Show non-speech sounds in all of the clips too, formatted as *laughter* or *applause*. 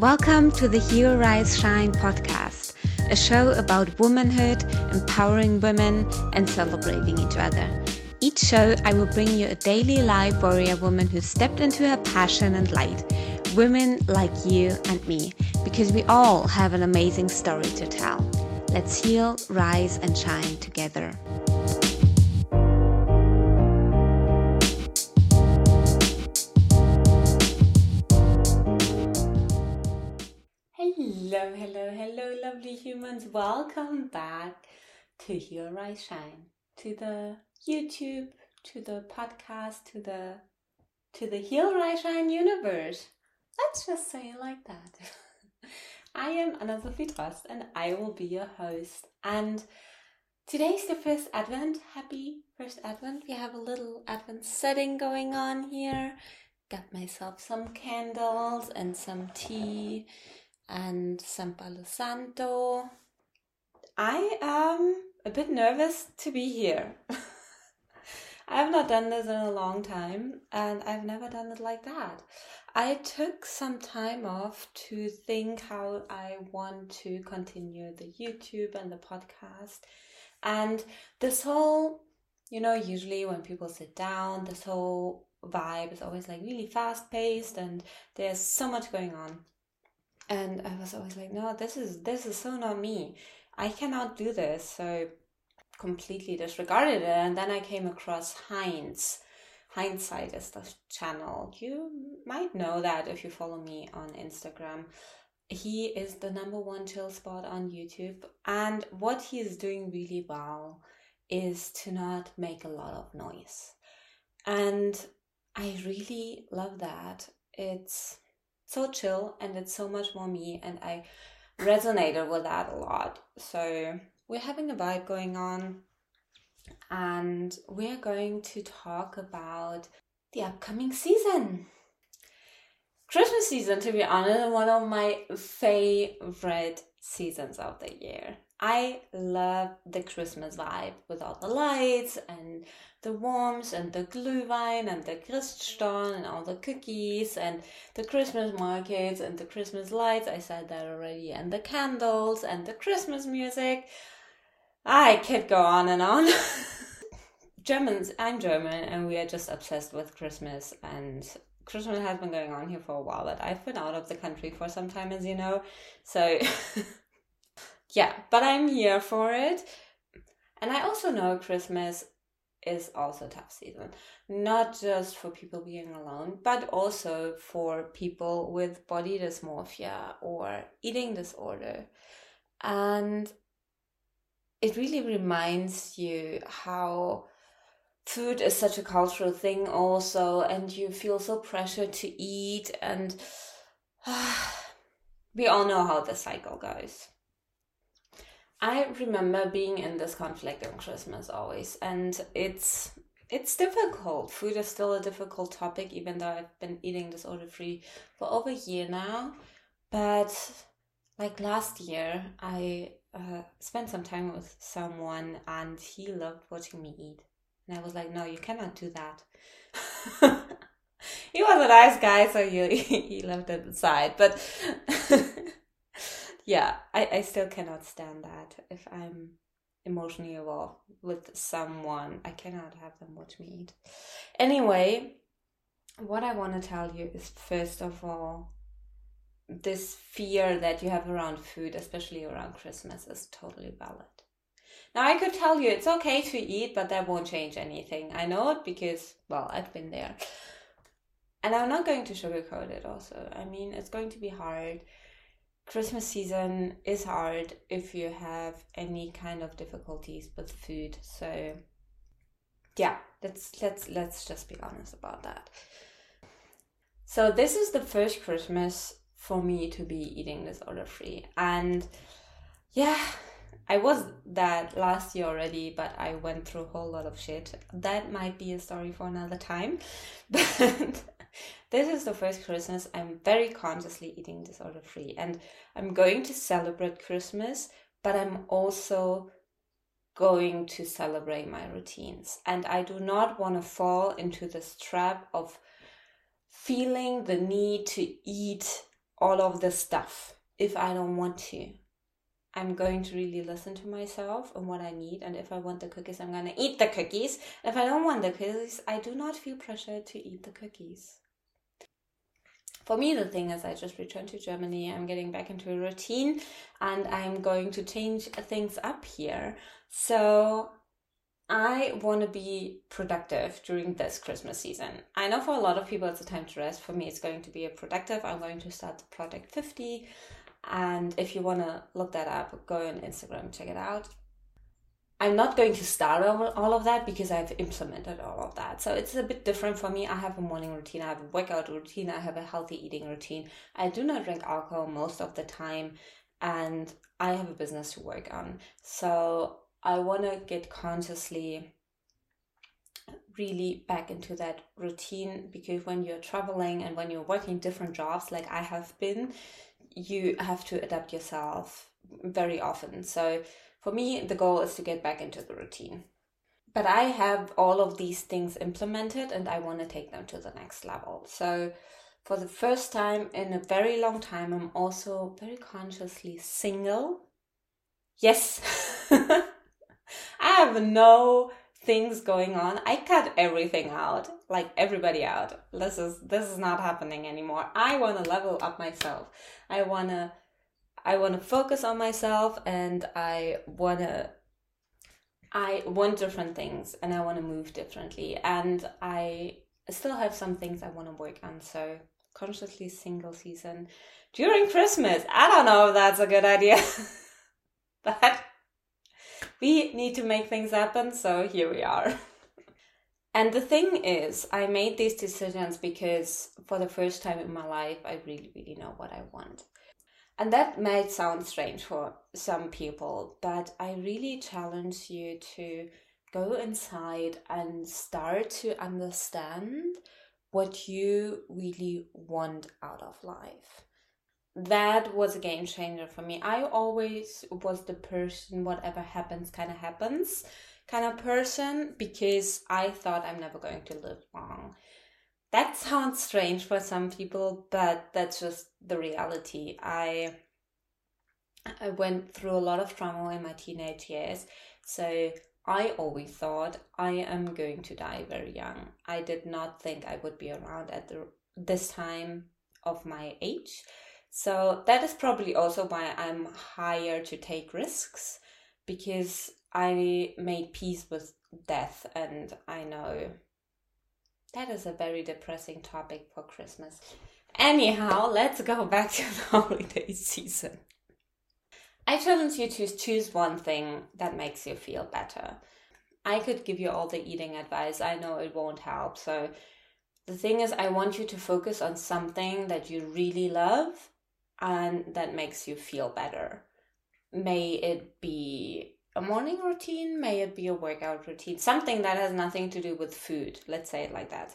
Welcome to the Heal Rise Shine podcast, a show about womanhood, empowering women, and celebrating each other. Each show, I will bring you a daily live warrior woman who stepped into her passion and light. Women like you and me, because we all have an amazing story to tell. Let's heal, rise, and shine together. Hello, hello, lovely humans. Welcome back to Heal Rise Shine, to the YouTube, to the podcast, to the to the Heal Rise Shine universe. Let's just say it like that. *laughs* I am Anna Sophie Trust and I will be your host. And today's the first Advent. Happy first Advent. We have a little Advent setting going on here. Got myself some candles and some tea and some Palo Santo. I am a bit nervous to be here. *laughs* I have not done this in a long time and I've never done it like that. I took some time off to think how I want to continue the YouTube and the podcast. And this whole, you know, usually when people sit down, this whole vibe is always like really fast paced and there's so much going on. And I was always like, no, this is this is so not me. I cannot do this. So completely disregarded it. And then I came across Heinz. Hindsight is the channel. You might know that if you follow me on Instagram. He is the number one chill spot on YouTube. And what he is doing really well is to not make a lot of noise. And I really love that. It's so chill and it's so much more me. And I resonated with that a lot. So we're having a vibe going on and we're going to talk about the upcoming season. Christmas season, to be honest, one of my favorite seasons of the year. I love the Christmas vibe with all the lights and the warmth and the glühwein and the Christstollen and all the cookies and the Christmas markets and the Christmas lights. I said that already. And the candles and the Christmas music. I could go on and on. *laughs* Germans, I'm German, and we are just obsessed with Christmas. And Christmas has been going on here for a while, but I've been out of the country for some time, as you know. So, *laughs* yeah, but I'm here for it. And I also know Christmas is also tough season, not just for people being alone, but also for people with body dysmorphia or eating disorder. And it really reminds you how food is such a cultural thing also and you feel so pressured to eat and uh, *sighs* we all know how the cycle goes i remember being in this conflict on christmas always and it's it's difficult food is still a difficult topic even though i've been eating disorder free for over a year now but like last year i uh, spent some time with someone and he loved watching me eat and I was like, no, you cannot do that. *laughs* he was a nice guy, so he, *laughs* he left it aside. But *laughs* yeah, I, I still cannot stand that. If I'm emotionally involved with someone, I cannot have them watch me eat. Anyway, what I want to tell you is first of all, this fear that you have around food, especially around Christmas, is totally valid. Now, I could tell you it's okay to eat, but that won't change anything. I know it because, well, I've been there. And I'm not going to sugarcoat it also. I mean, it's going to be hard. Christmas season is hard if you have any kind of difficulties with food. So, yeah, let's let's let's just be honest about that. So, this is the first Christmas for me to be eating disorder free. And yeah, I was that last year already, but I went through a whole lot of shit. That might be a story for another time. *laughs* But this is the first Christmas I'm very consciously eating disorder free. And I'm going to celebrate Christmas, but I'm also going to celebrate my routines. And I do not want to fall into this trap of feeling the need to eat all of the stuff if I don't want to. I'm going to really listen to myself and what I need. And if I want the cookies, I'm going to eat the cookies. If I don't want the cookies, I do not feel pressure to eat the cookies. For me, the thing is, I just returned to Germany. I'm getting back into a routine and I'm going to change things up here. So I want to be productive during this Christmas season. I know for a lot of people it's a time to rest. For me, it's going to be a productive. I'm going to start the Project 50. And if you want to look that up, go on Instagram, check it out. I'm not going to start all of that because I've implemented all of that. So it's a bit different for me. I have a morning routine, I have a workout routine, I have a healthy eating routine. I do not drink alcohol most of the time, and I have a business to work on. So I want to get consciously really back into that routine because when you're traveling and when you're working different jobs like I have been, you have to adapt yourself very often. So for me, the goal is to get back into the routine. But I have all of these things implemented and I want to take them to the next level. So for the first time in a very long time, I'm also very consciously single. Yes. *laughs* I have no things going on. I cut everything out, like everybody out. This is this is not happening anymore. I want to level up myself. I want to I want to focus on myself and I want to I want different things and I want to move differently and I still have some things I want to work on. So consciously single season during Christmas. I don't know if that's a good idea. *laughs* but we need to make things happen, so here we are. *laughs* and the thing is, I made these decisions because for the first time in my life, I really, really know what I want. And that might sound strange for some people, but I really challenge you to go inside and start to understand what you really want out of life that was a game changer for me. I always was the person, whatever happens, kind of happens kind of person because I thought I'm never going to live long. That sounds strange for some people, but that's just the reality. I I went through a lot of trauma in my teenage years, so I always thought I am going to die very young. I did not think I would be around at the this time of my age so that is probably also why I'm higher to take risks because I made peace with death and I know that is a very depressing topic for Christmas. Anyhow, let's go back to the *laughs* holiday season. I challenge you to choose one thing that makes you feel better. I could give you all the eating advice. I know it won't help. So the thing is, I want you to focus on something that you really love and that makes you feel better. May it be a morning routine, may it be a workout routine, something that has nothing to do with food, let's say it like that.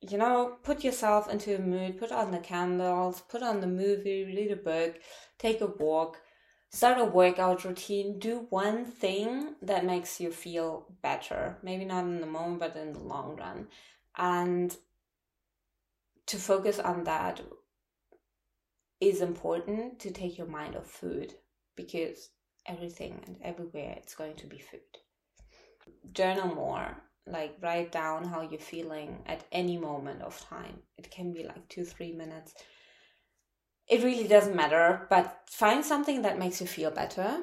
You know, put yourself into a mood, put on the candles, put on the movie, read a book, take a walk, start a workout routine, do one thing that makes you feel better. Maybe not in the moment, but in the long run. And to focus on that is important to take your mind off food because everything and everywhere it's going to be food. Journal more, like write down how you're feeling at any moment of time. It can be like two, three minutes. It really doesn't matter, but find something that makes you feel better.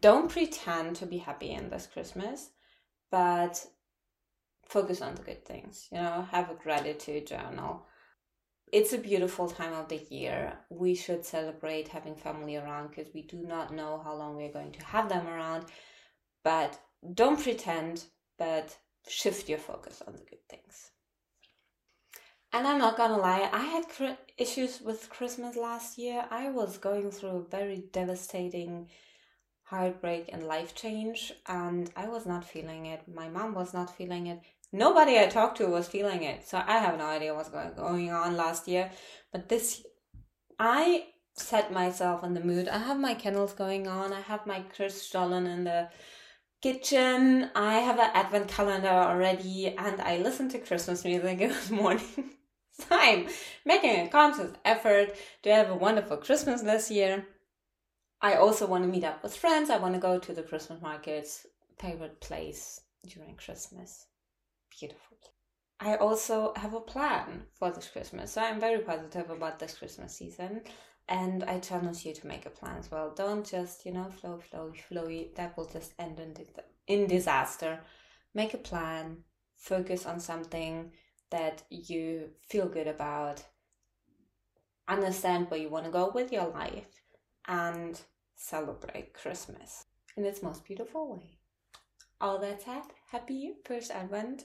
Don't pretend to be happy in this Christmas, but focus on the good things. You know, have a gratitude journal it's a beautiful time of the year. We should celebrate having family around because we do not know how long we're going to have them around. But don't pretend, but shift your focus on the good things. And I'm not gonna lie, I had cr- issues with Christmas last year. I was going through a very devastating heartbreak and life change, and I was not feeling it. My mom was not feeling it nobody I talked to was feeling it. So I have no idea what's going on last year. But this, I set myself in the mood. I have my candles going on. I have my Christstollen in the kitchen. I have an advent calendar already, and I listen to Christmas music *laughs* in the morning. *laughs* I'm making a conscious effort to have a wonderful Christmas this year. I also want to meet up with friends. I want to go to the Christmas markets, favorite place during Christmas. Beautiful. I also have a plan for this Christmas. So I'm very positive about this Christmas season. And I challenge you to make a plan as well. Don't just, you know, flow, flow, flowy. That will just end in, in disaster. Make a plan. Focus on something that you feel good about. Understand where you want to go with your life. And celebrate Christmas in its most beautiful way. All that said, happy first Advent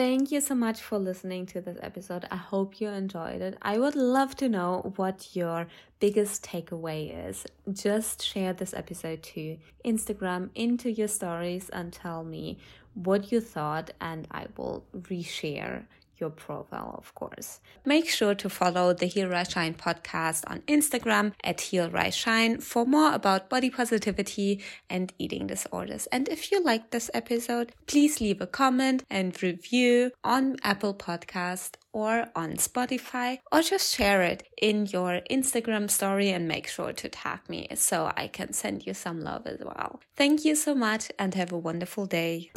Thank you so much for listening to this episode. I hope you enjoyed it. I would love to know what your biggest takeaway is. Just share this episode to Instagram into your stories and tell me what you thought, and I will reshare your profile, of course. Make sure to follow the Heal Rise Shine podcast on Instagram at Heal Rise Shine for more about body positivity and eating disorders. And if you like this episode, please leave a comment and review on Apple Podcast or on Spotify, or just share it in your Instagram story and make sure to tag me so I can send you some love as well. Thank you so much and have a wonderful day.